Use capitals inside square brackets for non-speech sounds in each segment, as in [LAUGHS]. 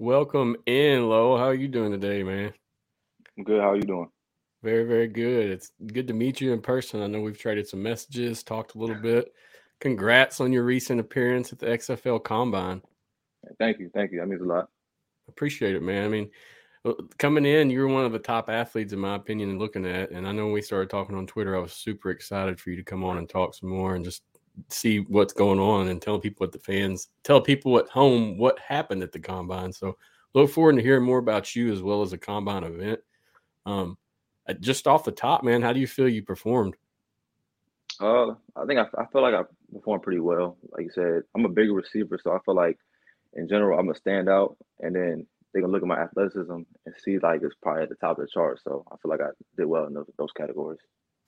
Welcome in, Lowell. How are you doing today, man? I'm good. How are you doing? Very, very good. It's good to meet you in person. I know we've traded some messages, talked a little bit. Congrats on your recent appearance at the XFL Combine. Thank you. Thank you. That means a lot. Appreciate it, man. I mean, uh, coming in, you were one of the top athletes, in my opinion, looking at. And I know when we started talking on Twitter, I was super excited for you to come on and talk some more and just see what's going on and tell people what the fans tell people at home what happened at the combine. So look forward to hearing more about you as well as a combine event. Um, uh, just off the top, man, how do you feel you performed? Uh, I think I, I feel like I performed pretty well. Like you said, I'm a bigger receiver, so I feel like in general I'm a standout. and then they can look at my athleticism and see like it's probably at the top of the chart. So I feel like I did well in those, those categories.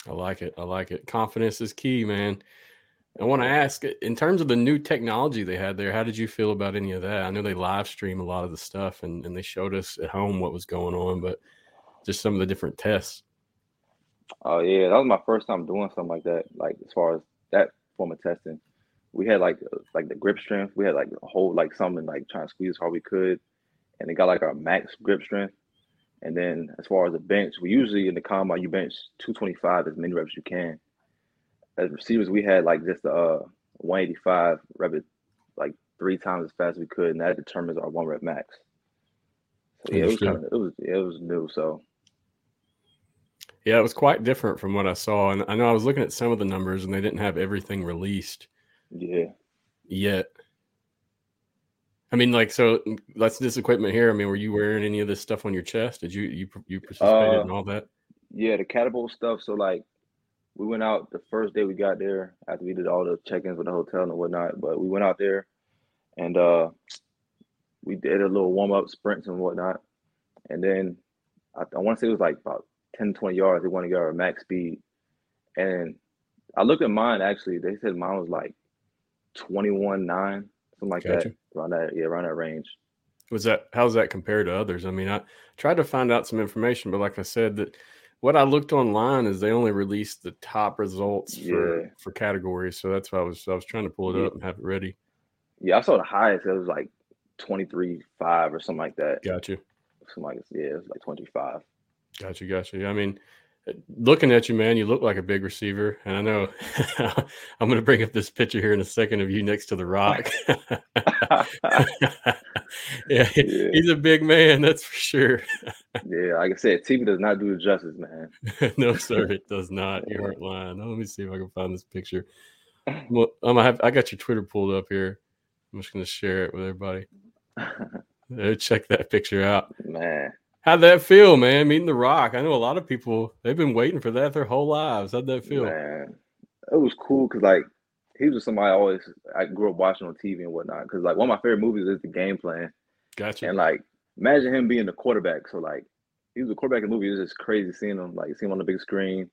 I like it. I like it. Confidence is key, man. I want to ask, in terms of the new technology they had there, how did you feel about any of that? I know they live stream a lot of the stuff, and, and they showed us at home what was going on, but just some of the different tests. Oh yeah, that was my first time doing something like that. Like as far as that form of testing, we had like like the grip strength. We had like a whole like something like trying to squeeze as hard we could, and it got like our max grip strength. And then as far as the bench, we usually in the combine you bench 225 as many reps as you can. As receivers, we had like just uh 185 rep it like three times as fast as we could, and that determines our one rep max. So yeah, it was kind of it was it was new. So yeah, it was quite different from what I saw. And I know I was looking at some of the numbers and they didn't have everything released. Yeah. Yet. I mean, like, so that's this equipment here. I mean, were you wearing any of this stuff on your chest? Did you you you participated uh, in all that? Yeah, the catapult stuff. So like, we went out the first day we got there after we did all the check-ins with the hotel and whatnot. But we went out there, and uh, we did a little warm-up sprints and whatnot, and then I, I want to say it was like about 10, 20 yards. They want to get our max speed. And I looked at mine actually. They said mine was like 21, 9, something like gotcha. that. Around that, yeah, around that range. Was that how's that compared to others? I mean, I tried to find out some information, but like I said, that what I looked online is they only released the top results for, yeah. for categories. So that's why I was I was trying to pull it yeah. up and have it ready. Yeah, I saw the highest. It was like 23, 5 or something like that. Gotcha. Something like yeah, it was like 25. Gotcha, gotcha. I mean, looking at you, man, you look like a big receiver. And I know [LAUGHS] I'm going to bring up this picture here in a second of you next to the rock. [LAUGHS] yeah, he's a big man, that's for sure. yeah, like I said, TV does not do it justice, man. [LAUGHS] no, sir, it does not. You aren't lying. Let me see if I can find this picture. Well, I'm have, I got your Twitter pulled up here. I'm just going to share it with everybody. Check that picture out, man. How'd that feel, man? Meeting The Rock. I know a lot of people they've been waiting for that their whole lives. How'd that feel? Man, it was cool because like he was somebody I always I grew up watching on TV and whatnot. Because like one of my favorite movies is The Game Plan. Gotcha. And like imagine him being the quarterback. So like he was a quarterback in the movie. It was just crazy seeing him like seeing him on the big screen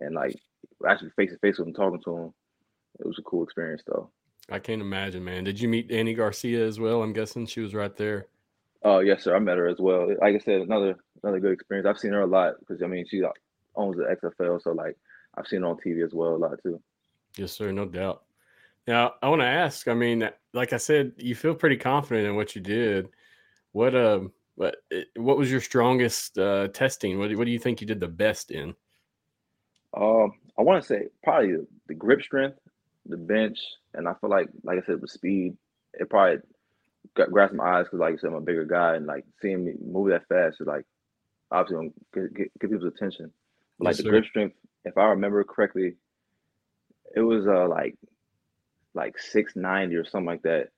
and like actually face to face with him talking to him. It was a cool experience though. I can't imagine, man. Did you meet Dany Garcia as well? I'm guessing she was right there. Oh yes, sir. I met her as well. Like I said, another another good experience. I've seen her a lot because I mean she owns the XFL, so like I've seen her on TV as well a lot too. Yes, sir. No doubt. Now I want to ask. I mean, like I said, you feel pretty confident in what you did. What uh, what eh, what was your strongest uh, testing? What what do you think you did the best in? Um, I want to say probably the grip strength, the bench, and I feel like, like I said, with speed, it probably grasp my eyes because, like you said, I'm a bigger guy, and like seeing me move that fast is like obviously gonna get, get, get people's attention. But, like yes, the grip strength, if I remember correctly, it was uh like like six ninety or something like that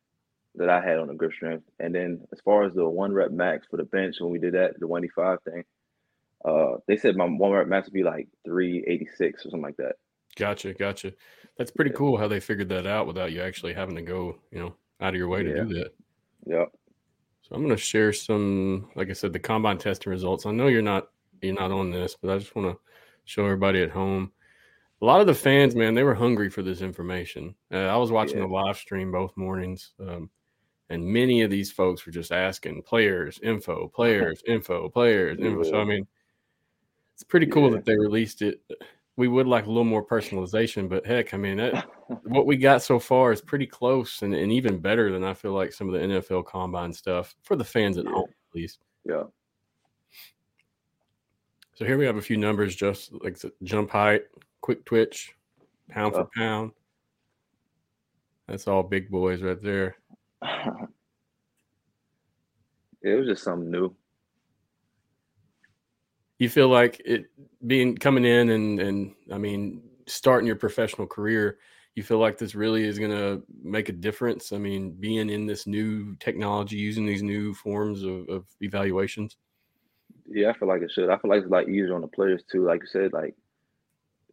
that I had on the grip strength. And then as far as the one rep max for the bench when we did that, the one eighty five thing, uh, they said my one rep max would be like three eighty six or something like that. Gotcha, gotcha. That's pretty yeah. cool how they figured that out without you actually having to go, you know, out of your way to yeah. do that. Yep. So I'm going to share some, like I said, the combine testing results. I know you're not you're not on this, but I just want to show everybody at home. A lot of the fans, man, they were hungry for this information. Uh, I was watching yeah. the live stream both mornings, um, and many of these folks were just asking players info, players [LAUGHS] info, players info. So I mean, it's pretty cool yeah. that they released it we would like a little more personalization, but heck, I mean, that, [LAUGHS] what we got so far is pretty close and, and even better than I feel like some of the NFL combine stuff for the fans at home, at least. Yeah. So here we have a few numbers, just like jump height, quick twitch, pound for pound. That's all big boys right there. [LAUGHS] it was just something new. You feel like it being coming in and and I mean starting your professional career. You feel like this really is going to make a difference. I mean, being in this new technology, using these new forms of, of evaluations. Yeah, I feel like it should. I feel like it's like easier on the players too. Like you said, like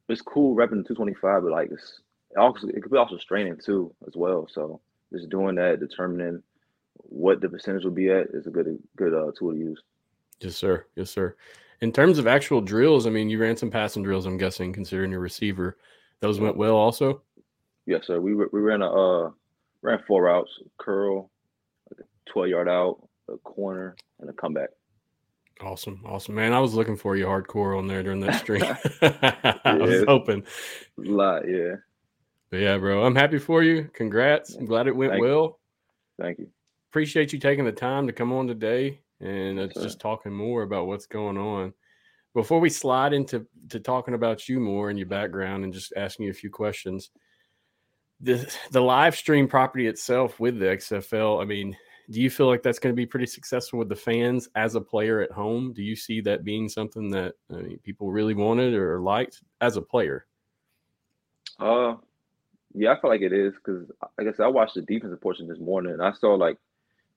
it's cool repping 225, but like it's it also it could be also straining too as well. So just doing that, determining what the percentage will be at is a good good uh, tool to use. Yes, sir. Yes, sir. In terms of actual drills, I mean, you ran some passing drills. I'm guessing, considering your receiver, those went well. Also, Yes, sir. We we ran a uh, ran four routes: curl, like a 12 yard out, a corner, and a comeback. awesome, awesome, man. I was looking for you hardcore on there during that [LAUGHS] stream. [LAUGHS] I was Yeah. hoping. A lot, yeah. But yeah, bro, I'm happy for you. Congrats. I'm glad it went Thank you. well. Thank you. Appreciate you taking the time to come on today and Yes, just talking more about what's going on. Before we slide into to talking about you more and your background and just asking you a few questions, the the live stream property itself with the XFL, I mean, do you feel like that's going to be pretty successful with the fans as a player at home? Do you see that being something that I mean, people really wanted or liked as a player? Uh, yeah, I feel like it is because, like I said, I watched the defensive portion this morning, and I saw like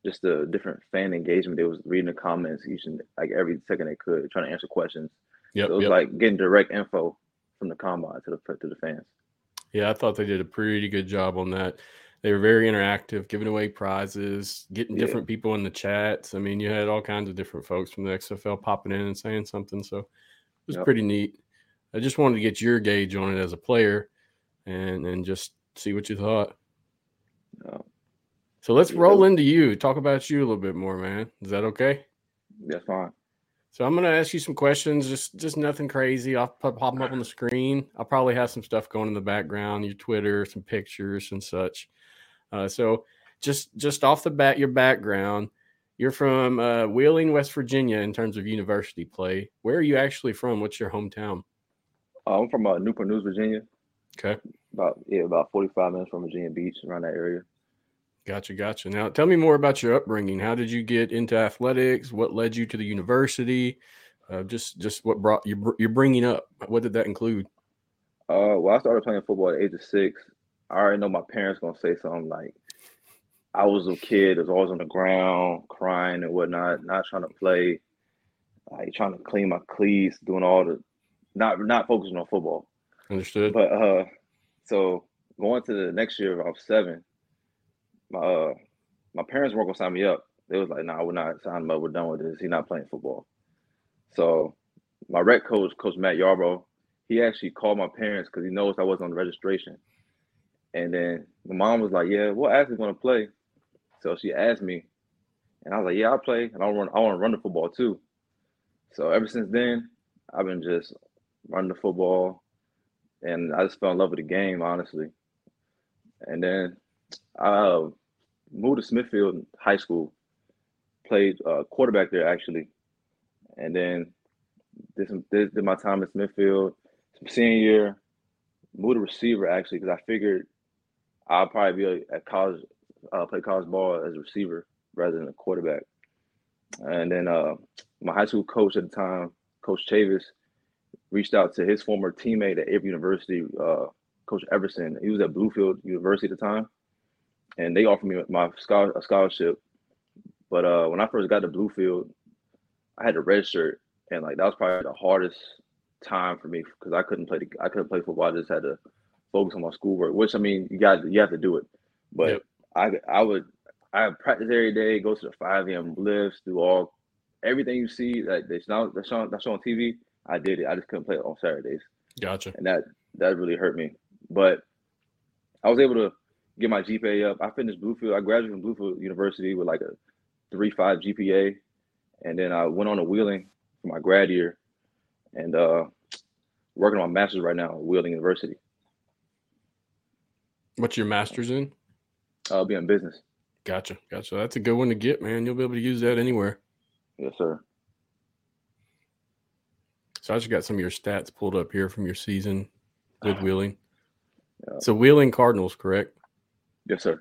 just the different fan engagement. They was reading the comments each and like every second they could, trying to answer questions. Yeah, So it was yep. like getting direct info from the combine to the to the fans. Yeah, I thought they did a pretty good job on that. They were very interactive, giving away prizes, getting Yeah. different people in the chats. I mean, you had all kinds of different folks from the XFL popping in and saying something. So it was Yep. pretty neat. I just wanted to get your gauge on it as a player and and just see what you thought. Uh, So let's roll into you. Talk about you a little bit more, man. Is that okay? that's fine. So I'm gonna ask you some questions, just just nothing crazy. I'll pop, pop them up on the screen. I'll probably have some stuff going in the background, your Twitter, some pictures and such. Uh, so just just off the bat, your background. You're from uh, Wheeling, West Virginia, in terms of university play. Where are you actually from? What's your hometown? Uh, I'm from uh, Newport News, Virginia. Okay, About yeah, about 45 minutes from Virginia Beach, around that area. Gotcha, gotcha. Now tell me more about your upbringing. How did you get into athletics? What led you to the university? Uh, just just what brought you you're bringing up? What did that include? Uh, well, I started playing football at the age of six. I already know my parents gonna say something like, "I was a kid that was always on the ground, crying and whatnot, not trying to play, like trying to clean my cleats, doing all the, not not focusing on football." Understood. But uh, so going to the next year, I was seven. My uh, my parents weren't gonna sign me up. They was like, "Nah, we're not signing him up. We're done with this. He's not playing football." So my rec coach, Coach Matt Yarbrough, he actually called my parents because he knows I wasn't on the registration. And then my mom was like, "Yeah, what athlete gonna play?" So she asked me, and I was like, "Yeah, I'll play, and I want I want to run the football too." So ever since then, I've been just running the football, and I just fell in love with the game, honestly. And then uh, moved to Smithfield High School, played uh, quarterback there actually, and then did some did, did my time at Smithfield. Senior year, moved to receiver actually because I figured I'll probably be a, at college, uh, play college ball as a receiver rather than a quarterback. And then uh, my high school coach at the time, Coach Chavis, reached out to his former teammate at Avery University, uh, Coach Everson. He was at Bluefield University at the time, and they offered me my scholar, a scholarship. But uh, when I first got to Bluefield, I had to register, and like that was probably the hardest time for me because I couldn't play. The, I couldn't play football. I just had to focus on my schoolwork. Which I mean, you got you have to do it. But Yep. I I would I practice every day, go to the five a.m. lifts, do all everything you see that that's not that's on that's on TV. I did it. I just couldn't play it on Saturdays, Gotcha. and that that really hurt me. But I was able to get my GPA up. I finished Bluefield. I graduated from Bluefield University with like a three five GPA, and then I went on to Wheeling for my grad year, and uh, working on my master's right now at Wheeling University. What's your master's in? I'll be in business. Gotcha, gotcha. That's a good one to get, man. You'll be able to use that anywhere. Yes, sir. So I just got some of your stats pulled up here from your season with Wheeling. Yeah. So Wheeling Cardinals, correct? Yes, sir.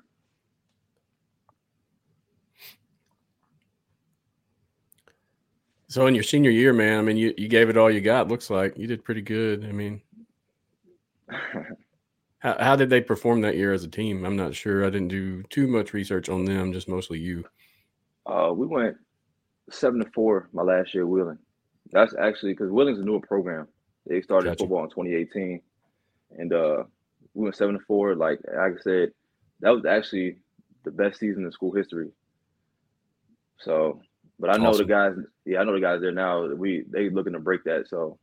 So in your senior year, man, I mean, you, you gave it all you got. Looks like you did pretty good. I mean, [LAUGHS] how, how did they perform that year as a team? I'm not sure. I didn't do too much research on them, just mostly you. Uh, we went seven to four my last year Wheeling. That's actually because Wheeling's a newer program. They started Gotcha. football in 2018, and uh, we went seven to four. Like like I said, that was actually the best season in school history. So, but I know Awesome. the guys. Yeah, I know the guys there now. We they looking to break that. So,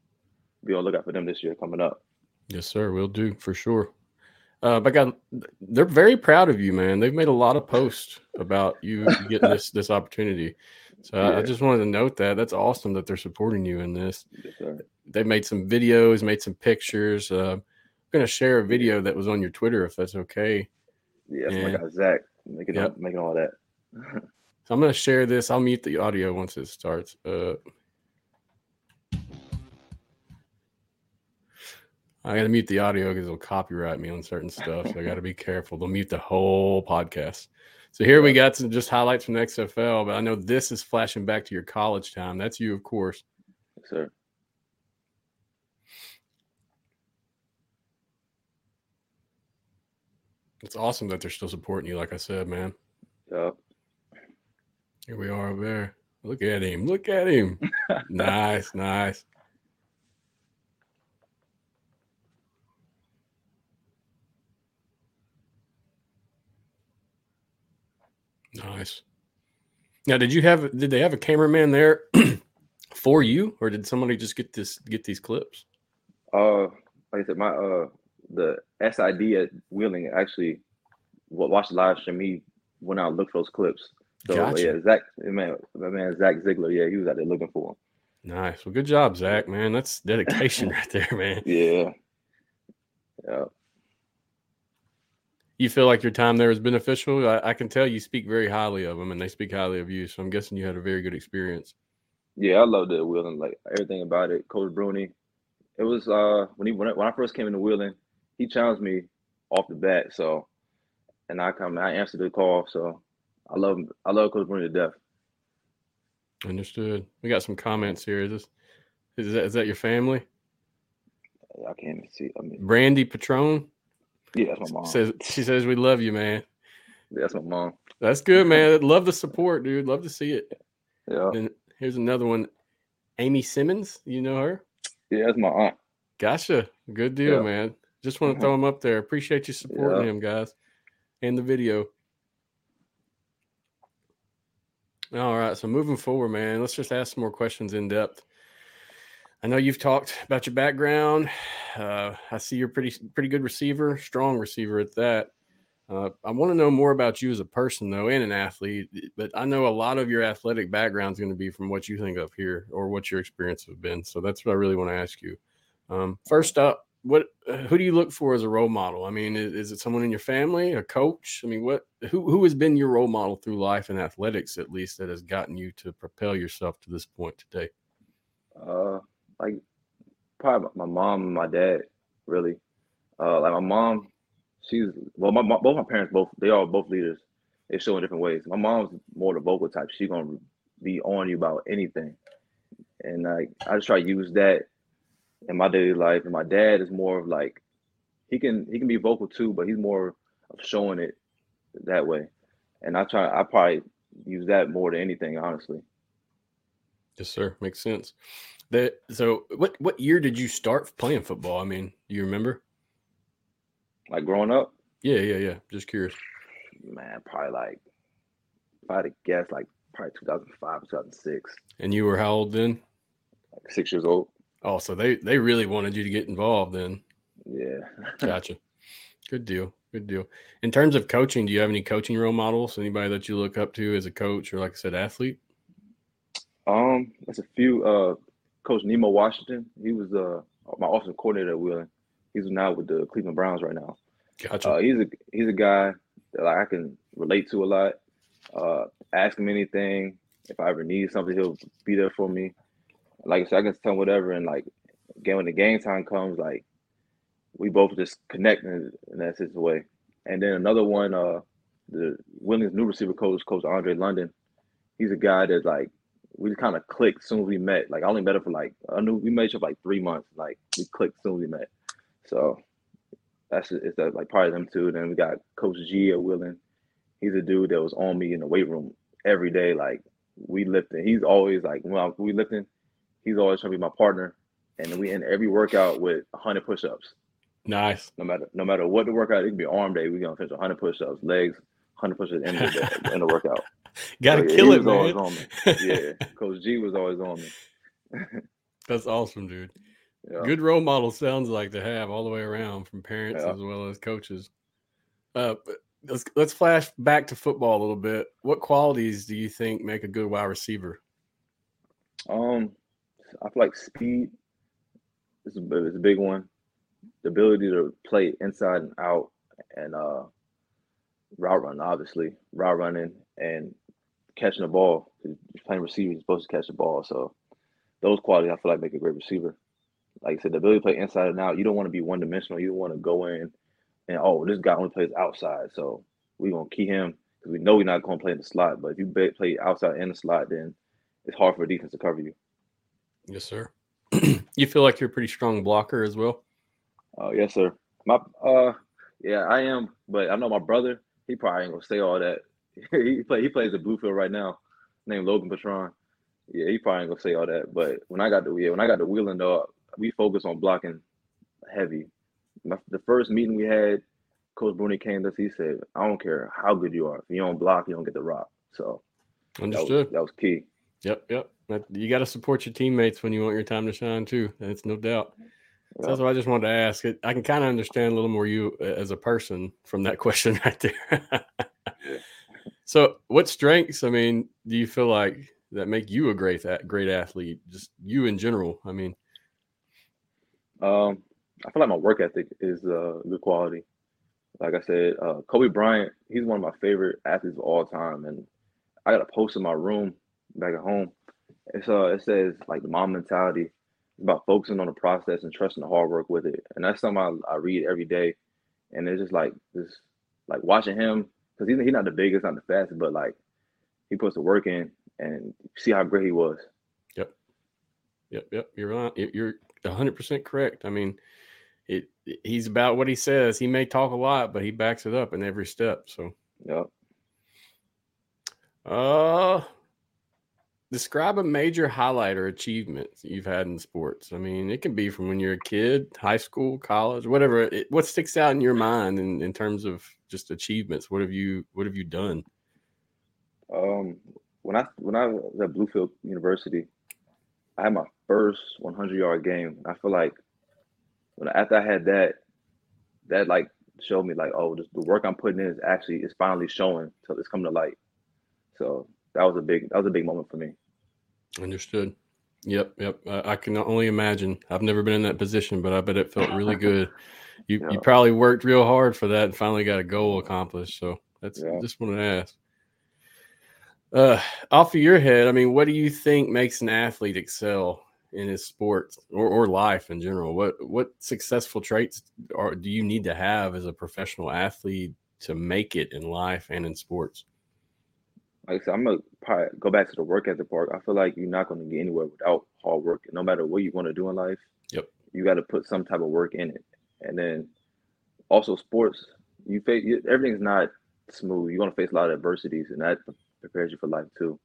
be on the lookout for them this year coming up. Yes, sir. We'll do for sure. Uh, but God, they're very proud of you, man. They've made a lot of posts about you [LAUGHS] getting this this opportunity. So I- I just wanted to note that. That's awesome that they're supporting you in this. Yes. They made some videos, made some pictures. Uh, I'm gonna share a video that was on your Twitter if that's okay. Yeah, Yeah. my guy Zach making Yep. making all that. So I'm gonna share this. I'll mute the audio once it starts. Uh, I gotta mute the audio because it'll copyright me on certain stuff. So I gotta be careful. They'll mute the whole podcast. So here we got some just highlights from the XFL, but I know this is flashing back to your college time. That's you, of course. yes, sir. It's awesome that they're still supporting you, like I said, man. Yep. Here we are over there. Look at him. Look at him. [LAUGHS] nice, nice. Nice. Now, did you have did they have a cameraman there [CLEARS THROAT] for you, or did somebody just get this get these clips? Uh, like I said, my uh, the SID at Wheeling actually watched the live stream. He went out and looked for those clips. So Gotcha. yeah, Zach, man, my man Zach Ziegler, yeah, he was out there looking for him. Nice. Well, good job, Zach. Man, that's dedication [LAUGHS] right there, man. Yeah, yeah, You feel like your time there is beneficial. I, I can tell you speak very highly of them, and they speak highly of you. So I'm guessing you had a very good experience. yeah. I loved it Wheeling, like everything about it. Coach Bruni, it was uh when he when I, when I first came into Wheeling, he challenged me off the bat. So, and I come, I answered the call. So, I love him. I love Coach Bruni to death. Understood. We got some comments here. Is this is that, is that your family? I can't even see. I mean, Brandy Patron yeah, that's my mom. says she says we love you, man. Yeah, that's my mom. That's good, man. Love the support, dude. Love to see it. Yeah, And here's another one. Amy Simmons, you know her? yeah, that's my aunt. Gotcha. Good deal, Yeah. man. Just want to throw him up there. Appreciate you supporting Yeah. him, guys, and the video. All right. So moving forward, man, let's just ask some more questions in depth. I know you've talked about your background. Uh, I see you're pretty pretty good receiver, strong receiver at that. Uh, I want to know more about you as a person, though, and an athlete. But I know a lot of your athletic background is going to be from what you think of here or what your experience have been. So that's what I really want to ask you. Um, first up, what uh, who do you look for as a role model? I mean, is, is it someone in your family, a coach? I mean, what who who has been your role model through life and athletics, at least, that has gotten you to propel yourself to this point today? Uh, like probably my mom and my dad, really. Uh, like my mom, she's well, my, my both my parents both they are both leaders. They show in different ways. My mom's more the vocal type. She gonna be on you about anything, and like I just try to use that in my daily life. And my dad is more of like he can he can be vocal too, but he's more of showing it that way. And I try I probably use that more than anything, honestly. Yes, sir. Makes sense. That so what what year did you start playing football? I mean, do you remember? Like growing up, Yeah, yeah, yeah. Just curious. man, probably like if I had to guess, like probably 2005, 2006, And you were how old then? like six years old. Oh, so they they really wanted you to get involved then. Yeah. [LAUGHS] Gotcha. Good deal. Good deal. In terms of coaching, do you have any coaching role models? Anybody that you look up to as a coach or like I said, athlete? Um, there's a few. Uh, Coach Nemo Washington. He was uh my offensive coordinator at Wheeling. He's now with the Cleveland Browns right now. Gotcha. Uh, he's a he's a guy that like, I can relate to a lot. Uh, ask him anything. If I ever need something, he'll be there for me. Like I said, I can tell whatever, and like again, when the game time comes, like we both just connect in, in that sense way. And then another one, uh, the Williams' new receiver coach, Coach Andre London. He's a guy that like we kind of clicked soon as we met. Like I only met him for like I knew we met each other like three months. Like we clicked soon as we met. So that's it's that like part of them too. Then we got Coach G at Wheeling. He's a dude that was on me in the weight room every day. Like we lifting. He's always like I, we lifting, he's always trying to be my partner. And we end every workout with 100 push-ups. Nice. No matter no matter what the workout, it can be arm day. We're gonna finish 100 push-ups, legs, 100 push-ups in the, in the workout. Got to So, yeah, kill it, man. on me. [LAUGHS] Yeah, Coach G was always on me. [LAUGHS] That's awesome, dude. Yeah. Good role model sounds like to have all the way around from parents Yeah. as well as coaches. Uh, let's let's flash back to football a little bit. What qualities do you think make a good wide receiver? Um, I feel like speed is a, is a big one. The ability to play inside and out, and uh, route run, obviously, route running and catching the ball. you're playing receiver, you're supposed to catch the ball. So those qualities, I feel like, make a great receiver. Like I said, the ability to play inside and out. You don't want to be one dimensional. You don't want to go in and oh, this guy only plays outside, so we're gonna key him because we know we're not gonna play in the slot. But if you play outside in the slot, then it's hard for a defense to cover you. Yes, sir. [CLEARS THROAT] you feel like you're a pretty strong blocker as well. Oh yes, sir. My uh, yeah, I am. But I know my brother. He probably ain't gonna say all that. [LAUGHS] he play. He plays at Bluefield right now, named Logan Patron. Yeah, he probably ain't gonna say all that. But when I got the yeah, when I got the wheeling though, we focus on blocking heavy. My, the first meeting we had, Coach Bruni came to us. He said, "I don't care how good you are. If you don't block, you don't get the rock." So that was, Understood. that was key. Yep, yep. You got to support your teammates when you want your time to shine too. That's no doubt. So that's what I just wanted to ask. I can kind of understand a little more you as a person from that [LAUGHS] question right there. [LAUGHS] So, what strengths? I mean, do you feel like that make you a great great athlete? Just you in general. I mean, Um, I feel like my work ethic is uh, good quality. Like I said, uh, Kobe Bryant, he's one of my favorite athletes of all time, and I got a post in my room back at home. It's uh, it says like the Mamba mentality it's about focusing on the process and trusting the hard work with it, and that's something I, I read every day, and it's just like this, like watching him because he's he's not the biggest, not the fastest, but like he puts the work in, and see how great he was. yep, yep. Yep. You're on. You're 100 percent correct. I mean, it. He's about what he says. He may talk a lot, but he backs it up in every step. So, Yep. uh, describe a major highlight or achievement you've had in sports. I mean, it can be from when you're a kid, high school, college, whatever. It, what sticks out in your mind in, in terms of just achievements? What have you What have you done? Um, when I when I was at Bluefield University, I had my first 100 yard game. I feel like when after I had that, that like showed me like, oh, the work I'm putting in is actually is finally showing So it's coming to light. So that was a big that was a big moment for me. Understood. Yep, yep. I, I can only imagine. I've never been in that position, but I bet it felt really good. [LAUGHS] You you probably worked real hard for that and finally got a goal accomplished. So that's Yeah. just wanted to ask. Uh, off of your head, I mean, what do you think makes an athlete excel in his sport or, or life in general? What what successful traits are do you need to have as a professional athlete to make it in life and in sports? Like I said, I'm gonna probably go back to the work ethic part. I feel like you're not gonna get anywhere without hard work. No matter what you want to do in life, Yep. you got to put some type of work in it. And then also sports, you face you, everything's not smooth. You're gonna face a lot of adversities, and that prepares you for life too.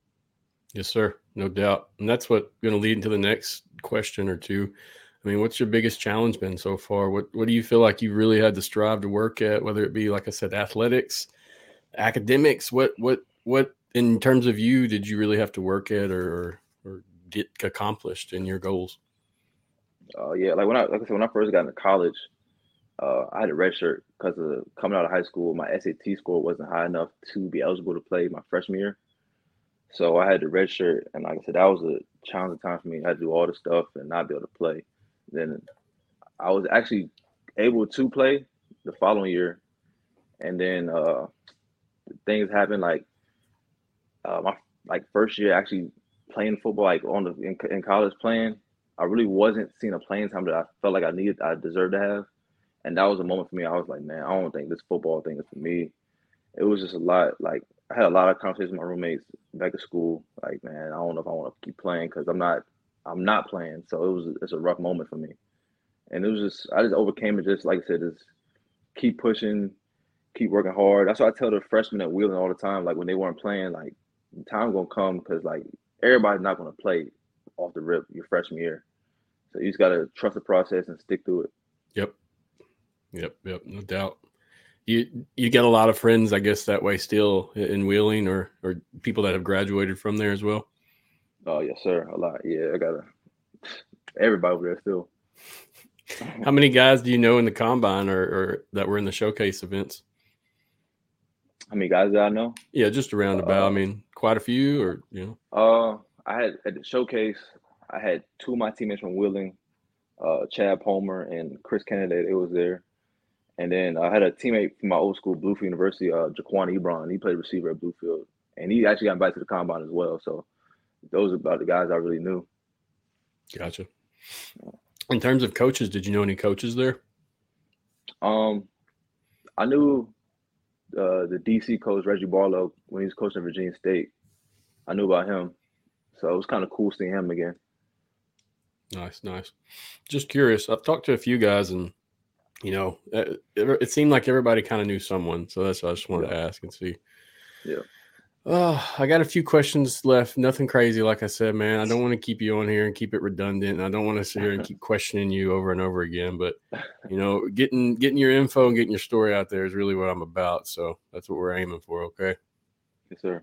Yes, sir. No doubt. And that's what going to lead into the next question or two. I mean, what's your biggest challenge been so far? What What do you feel like you really had to strive to work at? Whether it be, like I said, athletics, academics. What What What in terms of you did you really have to work at or or, get accomplished in your goals? Uh, yeah, like when I like I said, when I first got into college, uh, I had a red shirt because of coming out of high school. My SAT score wasn't high enough to be eligible to play my freshman year. So I had the red shirt, and like I said, that was a challenging time for me. I had to do all the stuff and not be able to play. Then I was actually able to play the following year, and then uh, things happened like uh, my like first year actually playing football like on the in, in college playing. I really wasn't seeing a playing time that I felt like I needed, I deserved to have, and that was a moment for me. I was like, man, I don't think this football thing is for me. It was just a lot. Like I had a lot of conversations with my roommates back at school. Like, man, I don't know if I want to keep playing because I'm not, I'm not playing. So it was, it's a rough moment for me, and it was just, I just overcame it. Just like I said, just keep pushing, keep working hard. That's what I tell the freshmen at Wheeling all the time. Like when they weren't playing, like time gonna come because like everybody's not gonna play off the rip your freshman year. So you just gotta trust the process and stick through it. Yep. Yep. Yep. No doubt. You you get a lot of friends, I guess, that way still in Wheeling, or or people that have graduated from there as well. Oh yes, sir. A lot. Yeah, I got a everybody over there still. [LAUGHS] How many guys do you know in the combine or, or that were in the showcase events? How many guys do I know? Yeah, just around about. Uh, I mean, quite a few, or you know. Uh, I had at the showcase. I had two of my teammates from Wheeling, uh, Chad Palmer and Chris Kennedy. It was there, and then I had a teammate from my old school, Bluefield University, uh, Jaquan Ebron. He played receiver at Bluefield, and he actually got invited to the combine as well. So those are about the guys I really knew. Gotcha. In terms of coaches, did you know any coaches there? Um, I knew uh, the DC coach Reggie Barlow when he was coaching Virginia State. I knew about him, so it was kind of cool seeing him again. Nice, nice. Just curious. I've talked to a few guys, and you know, it, it seemed like everybody kind of knew someone. So that's what I just wanted yeah. to ask and see. Yeah. Oh, I got a few questions left. Nothing crazy, like I said, man. I don't want to keep you on here and keep it redundant. I don't want to sit here and keep questioning you over and over again. But you know, getting getting your info and getting your story out there is really what I'm about. So that's what we're aiming for. Okay. Yes, sir.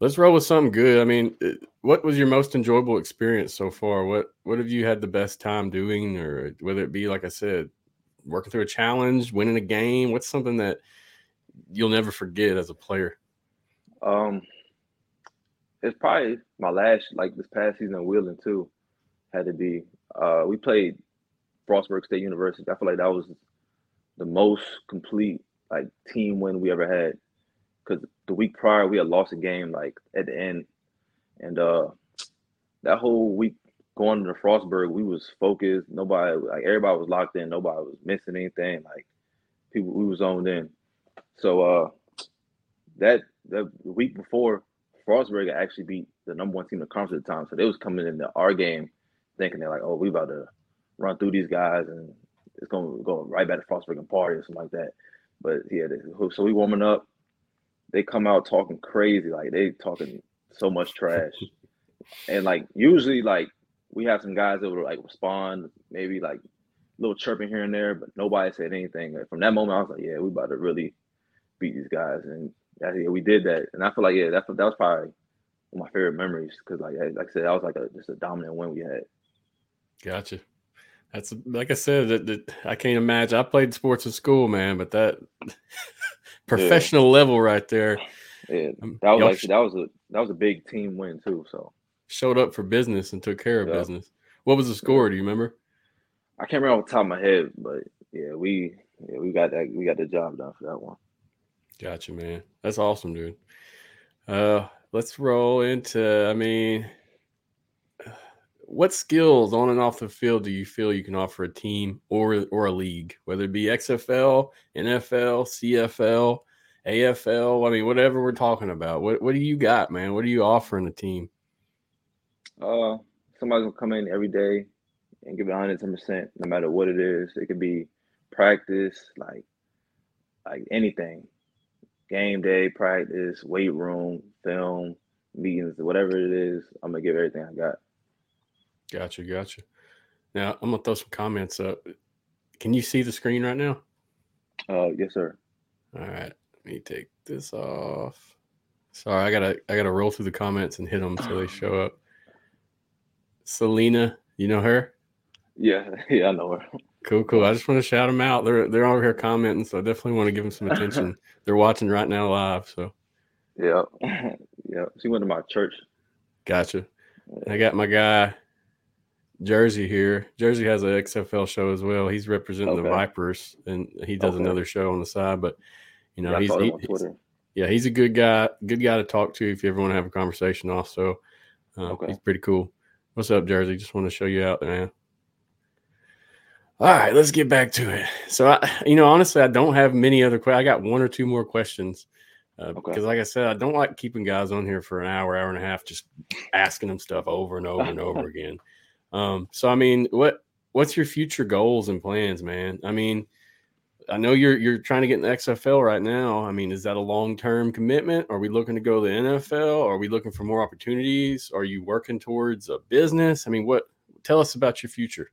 Let's roll with something good. I mean, uh, what was your most enjoyable experience so far? What what have you had the best time doing, or whether it be like I said, working through a challenge, winning a game? What's something that you'll never forget as a player? Um, it's probably my last like this past season in Wheeling too. Had to be. Uh, we played Frostburg State University. I feel like that was the most complete like team win we ever had. Because the week prior we had lost a game like at the end, and uh, that whole week going to Frostburg, we was focused. Nobody like everybody was locked in. Nobody was missing anything. Like people, we was zoned in. So uh, that the week before, Frostburg actually beat the number one team in the conference at the time. So they was coming into our game thinking they're like, oh, we about to run through these guys and it's gonna go right back to Frostburg and party or something like that. But yeah, they, so we warming up. They come out talking crazy, like they talking so much trash. [LAUGHS] and like usually like we have some guys that would like respond, maybe like a little chirping here and there, but nobody said anything. Like, from that moment, I was like, yeah, we about to really beat these guys. And yeah, we did that, and I feel like yeah, that that was probably one of my favorite memories because like like I said, that was like a just a dominant win we had. Gotcha. That's like I said that, that I can't imagine. I played sports in school, man, but that [LAUGHS] professional yeah. level right there. Yeah, um, that was like that was a that was a big team win too. So showed up for business and took care of yeah. business. What was the score? Do you remember? I can't remember off the top of my head, but yeah, we yeah we got that we got the job done for that one. Gotcha, man. That's awesome, dude. Uh, let's roll into. I mean, what skills on and off the field do you feel you can offer a team or or a league, whether it be XFL, NFL, CFL, AFL? I mean, whatever we're talking about. What what do you got, man? What are you offering a team? Uh, somebody's gonna come in every day and give it 110 percent, no matter what it is. It could be practice, like like anything game day, practice, weight room, film, meetings, whatever it is, I'm gonna give everything I got. Gotcha, gotcha. Now I'm gonna throw some comments up. Can you see the screen right now? Uh, yes, sir. All right, let me take this off. Sorry, I gotta I gotta roll through the comments and hit them so they show up. Selena, you know her? Yeah, [LAUGHS] yeah, I know her. Cool, cool. I just want to shout them out. They're they're over here commenting, so I definitely want to give them some attention. [LAUGHS] they're watching right now live. So, yeah, [LAUGHS] yeah. She went to my church. Gotcha. I got my guy Jersey here. Jersey has an XFL show as well. He's representing Okay. the Vipers, and he does Okay. another show on the side. But you know, Yeah, he's, he- Twitter. yeah, he's a good guy. Good guy to talk to if you ever want to have a conversation. Also, uh, Okay. he's pretty cool. What's up, Jersey? Just want to show you out, there, man. All right, let's get back to it. So, I, you know, honestly, I don't have many other questions. I got one or two more questions uh, Okay. because, like I said, I don't like keeping guys on here for an hour, hour and a half, just asking them stuff over and over and over [LAUGHS] again. Um, so, I mean, what what's your future goals and plans, man? I mean, I know you're you're trying to get in the XFL right now. I mean, is that a long term commitment? Are we looking to go to the NFL? Are we looking for more opportunities? Are you working towards a business? I mean, what? Tell us about your future.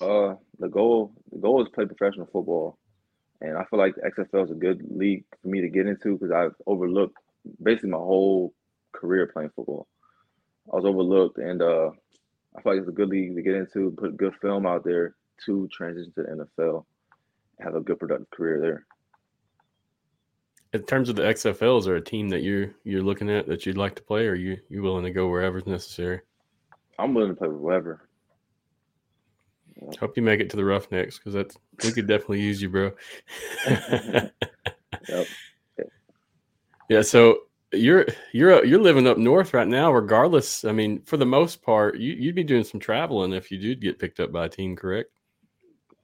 Uh, the goal the goal is play professional football, and I feel like the XFL is a good league for me to get into because I've overlooked basically my whole career playing football. I was overlooked, and uh, I feel like it's a good league to get into, put good film out there to transition to the NFL, have a good productive career there. In terms of the XFL, is there a team that you're you're looking at that you'd like to play, or are you you willing to go wherever's necessary? I'm willing to play with whoever. Hope you make it to the Roughnecks because that's we could definitely use you, bro. [LAUGHS] Yep. Yeah, so you're you're you're living up north right now. Regardless, I mean, for the most part, you, you'd be doing some traveling if you did get picked up by a team, correct?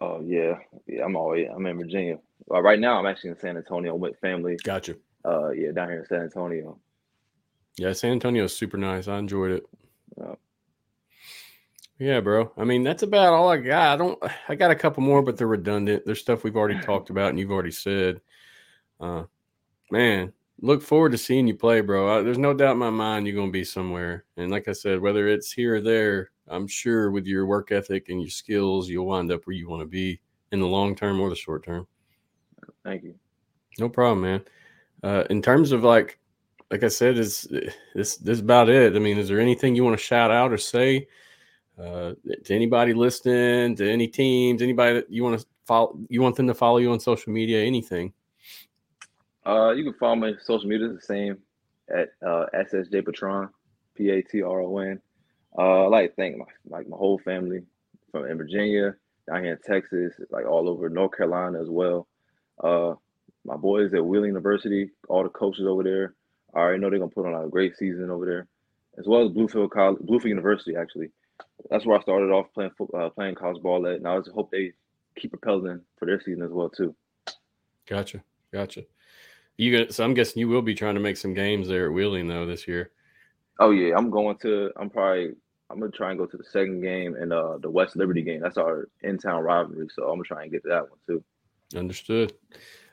Oh yeah, yeah. I'm always I'm in Virginia. Uh, right now, I'm actually in San Antonio with family. Gotcha. Uh, yeah, down here in San Antonio. Yeah, San Antonio is super nice. I enjoyed it. Yeah. Yeah, bro. I mean, that's about all I got. I don't. I got a couple more, but they're redundant. There's stuff we've already talked about and you've already said. Uh, man, look forward to seeing you play, bro. I, there's no doubt in my mind you're gonna be somewhere. And like I said, whether it's here or there, I'm sure with your work ethic and your skills, you'll wind up where you want to be in the long term or the short term. Thank you. No problem, man. Uh, in terms of like, like I said, is this this is about it? I mean, is there anything you want to shout out or say uh, to anybody listening, to any teams, anybody that you want to follow? You want them to follow you on social media? Anything? Uh, you can follow my social media the same at uh, SSJ Patron, P A T R O N. Uh, I like to thank my like my whole family from in Virginia, down here in Texas, like all over North Carolina as well. Uh, my boys at Wheeling University, all the coaches over there. I already know they're gonna put on a great season over there, as well as Bluefield College, Bluefield University. Actually, that's where I started off playing foot, uh, playing college ball at, and I just hope they keep propelling for their season as well too. Gotcha, gotcha. You got so I'm guessing you will be trying to make some games there at Wheeling though this year. Oh yeah, I'm going to. I'm probably. I'm gonna try and go to the second game and uh the West Liberty game. That's our in town rivalry, so I'm gonna try and get to that one too. Understood.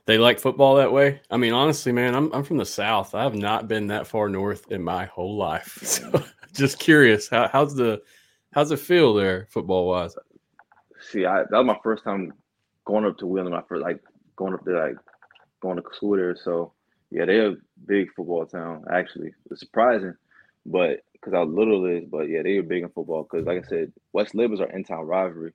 They like football that way. I mean, honestly, man, I'm I'm from the South. I have not been that far north in my whole life. [LAUGHS] So just curious, how, how's the how's it feel there, football wise? See, I that was my first time going up to Wheeling. My first like going up there, like going to school there. So yeah, they're a big football town. Actually, it's surprising, but because how little it is. But yeah, they are big in football. Because like I said, West Lib is our in town rivalry.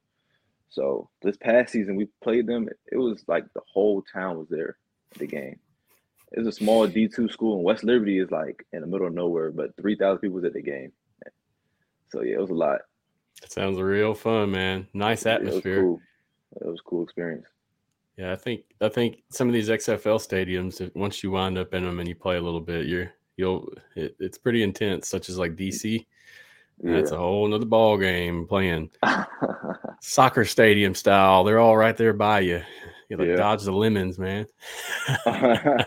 So this past season we played them. It was like the whole town was there at the game. It's a small D two school, and West Liberty is like in the middle of nowhere, but three thousand people was at the game. So yeah, it was a lot. That sounds real fun, man. Nice Yeah, it was atmosphere. cool. It was a cool experience. Yeah, I think I think some of these XFL stadiums, once you wind up in them and you play a little bit, you're you'll it, it's pretty intense. Such as like DC, that's a whole nother ball game playing [LAUGHS] soccer stadium style. They're all right there by you. You like Yeah. dodge the lemons, man. [LAUGHS] [LAUGHS]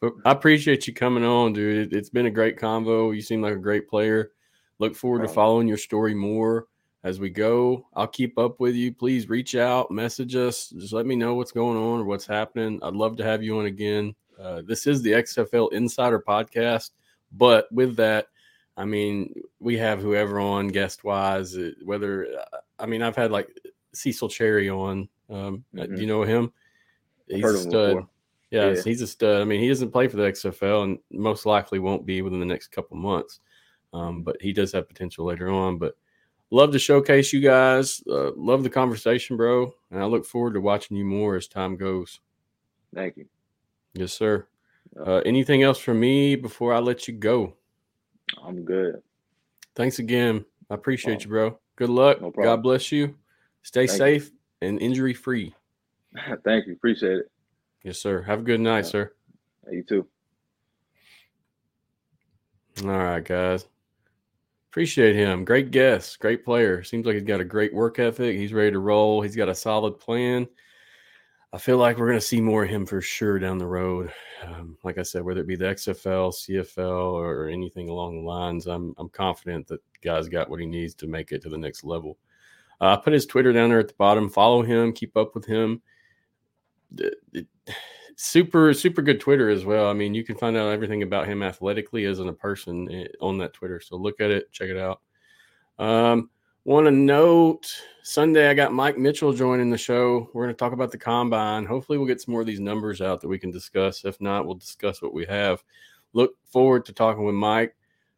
But I appreciate you coming on, dude. It, has been a great convo. You seem like a great player. Look forward to following your story more as we go. I'll keep up with you. Please reach out, message us. Just let me know what's going on or what's happening. I'd love to have you on again. Uh, this is the XFL Insider Podcast. But with that, I mean, we have whoever on guest wise, uh, whether, I mean, I've had like Cecil Cherry on. Um, uh, Do Mhm. you know him? He's a stud. Yeah, Yeah. he's a stud. I mean, he doesn't play for the XFL and most likely won't be within the next couple months. Um, but he does have potential later on. But love to showcase you guys. Uh, love the conversation, bro. And I look forward to watching you more as time goes. Thank you. Yes, sir. Uh, anything else from me before I let you go? I'm good. Thanks again. I appreciate you, bro. Good luck. No God bless you. Stay Thank safe and injury free. [LAUGHS] Thank you. Appreciate it. Yes, sir. Have a good night, Yeah. sir. You too. All right, guys. Appreciate him. Great guest, great player. Seems like he's got a great work ethic. He's ready to roll. He's got a solid plan. I feel like we're going to see more of him for sure down the road. Um, like I said, whether it be the XFL, CFL, or anything along the lines, I'm I'm confident that guy's got what he needs to make it to the next level. Uh, I put his Twitter down there at the bottom. Follow him. Keep up with him. The- the- super super good Twitter as well. I mean, you can find out everything about him athletically as a person eh, on that Twitter. So look at it, check it out. Um, want to note Sunday I got Mike Mitchell joining the show. We're going to talk about the combine. Hopefully, we'll get some more of these numbers out that we can discuss. If not, we'll discuss what we have. Look forward to talking with Mike.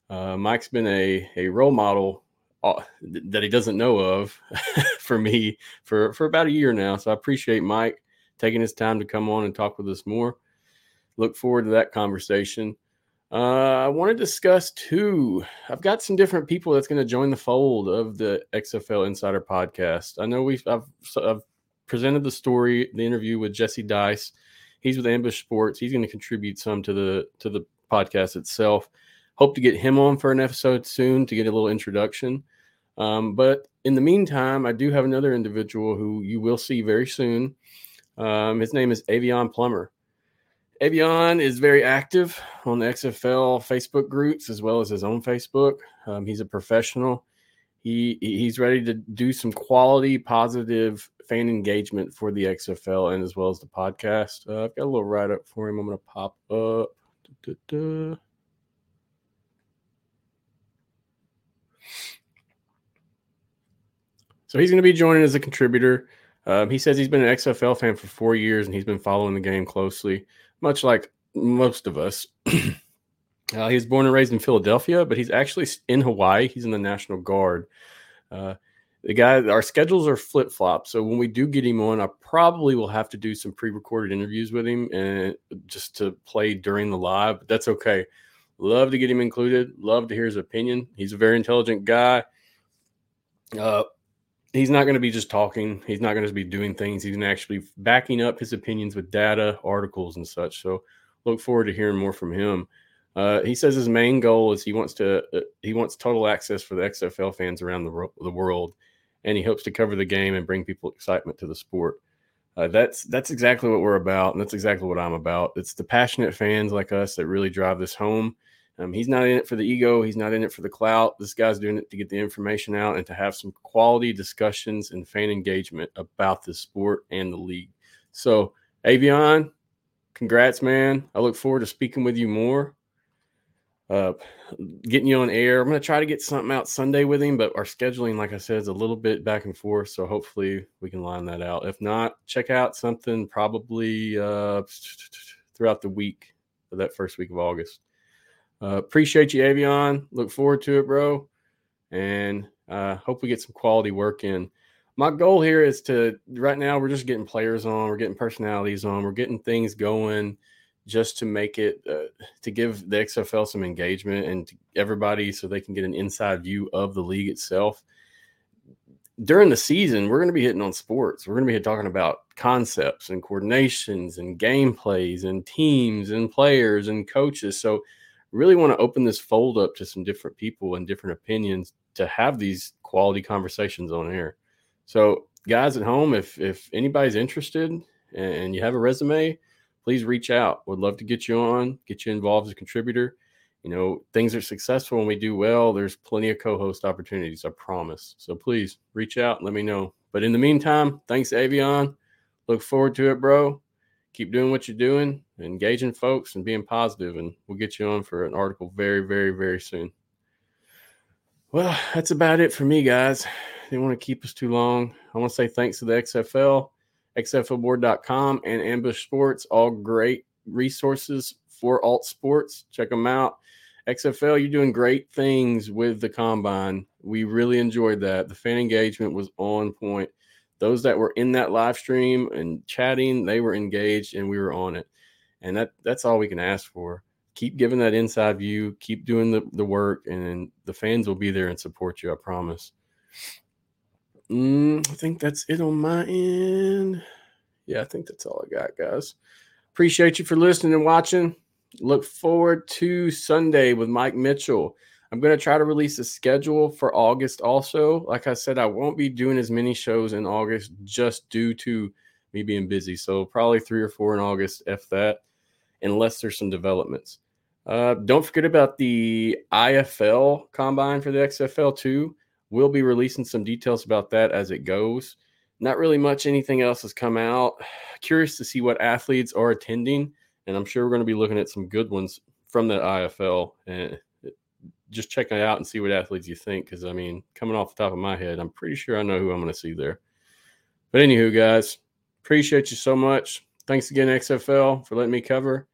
Uh, Mike's been a a role model uh, that he doesn't know of [LAUGHS] for me for for about a year now. So I appreciate Mike taking his time to come on and talk with us more. Look forward to that conversation. Uh, I want to discuss too. I've got some different people that's going to join the fold of the XFL Insider podcast. I know we've I've, I've presented the story, the interview with Jesse Dyess. He's with Ambush Sports. He's going to contribute some to the to the podcast itself. Hope to get him on for an episode soon to get a little introduction. Um, but in the meantime, I do have another individual who you will see very soon. Um, his name is Avion Plummer. Avion is very active on the XFL Facebook groups as well as his own Facebook. Um, he's a professional. He he's ready to do some quality, positive fan engagement for the XFL and as well as the podcast. Uh, I've got a little write up for him. I'm going to pop up. Da-da-da. So he's going to be joining as a contributor. Um, he says he's been an XFL fan for four years and he's been following the game closely, much like most of us. [CLEARS THROAT] uh, he was born and raised in Philadelphia, but he's actually in Hawaii. He's in the National Guard. Uh, the guy, our schedules are flip flop. So when we do get him on, I probably will have to do some pre recorded interviews with him and just to play during the live, but that's okay. Love to get him included. Love to hear his opinion. He's a very intelligent guy. Uh, he's not going to be just talking. He's not going to be doing things. He's actually backing up his opinions with data, articles, and such. So look forward to hearing more from him. Uh, he says his main goal is he wants to uh, he wants total access for the XFL fans around the, ro- the world, and he hopes to cover the game and bring people excitement to the sport. Uh, that's that's exactly what we're about, and that's exactly what I'm about. It's the passionate fans like us that really drive this home. Um, he's not in it for the ego. He's not in it for the clout. This guy's doing it to get the information out and to have some quality discussions and fan engagement about the sport and the league. So, Avion, congrats, man. I look forward to speaking with you more. Uh, getting you on air. I'm going to try to get something out Sunday with him, but our scheduling, like I said, is a little bit back and forth. So hopefully we can line that out. If not, check out something probably uh, throughout the week that first week of August. Uh, appreciate you, Avion. Look forward to it, bro. And uh, hope we get some quality work in. My goal here is to right now we're just getting players on, we're getting personalities on, we're getting things going just to make it uh, to give the XFL some engagement and everybody so they can get an inside view of the league itself. During the season, we're going to be hitting on sports. We're going to be talking about concepts and coordinations and gameplays and teams and players and coaches. So really want to open this fold up to some different people and different opinions to have these quality conversations on air. So, guys at home, if if anybody's interested and you have a resume, please reach out. Would love to get you on, get you involved as a contributor. You know, things are successful when we do well. There's plenty of co-host opportunities, I promise. So please reach out and let me know. But in the meantime, thanks, Avion. Look forward to it, bro keep doing what you're doing, engaging folks and being positive, and we'll get you on for an article very, very, very soon. Well, that's about it for me, guys. They want to keep us too long. I want to say thanks to the XFL, XFLboard.com, and Ambush Sports, all great resources for alt sports. Check them out. XFL, you're doing great things with the combine. We really enjoyed that. The fan engagement was on point those that were in that live stream and chatting, they were engaged and we were on it. And that that's all we can ask for. keep giving that inside view, keep doing the, the work, and the fans will be there and support you. I promise. Mm, I think that's it on my end. Yeah, I think that's all I got, guys. Appreciate you for listening and watching. Look forward to Sunday with Mike Mitchell. I'm going to try to release a schedule for August also. Like I said, I won't be doing as many shows in August just due to me being busy. So probably three or four in August, if that, unless there's some developments. Uh, don't forget about the IFL combine for the XFL too. We'll be releasing some details about that as it goes. Not really much anything else has come out. [SIGHS] Curious to see what athletes are attending, and I'm sure we're going to be looking at some good ones from the IFL and just check it out and see what athletes you think. Because I mean, coming off the top of my head, I'm pretty sure I know who I'm going to see there. But anywho, guys, appreciate you so much. Thanks again, XFL, for letting me cover.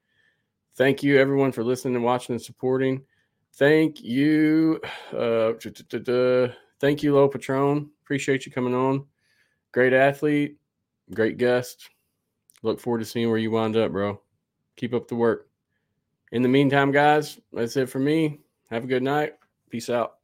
Thank you, everyone, for listening and watching and supporting. Thank you. Uh, thank you, Low Patron. Appreciate you coming on. Great athlete, great guest. Look forward to seeing where you wind up, bro. Keep up the work. In the meantime, guys, that's it for me. Have a good night. Peace out.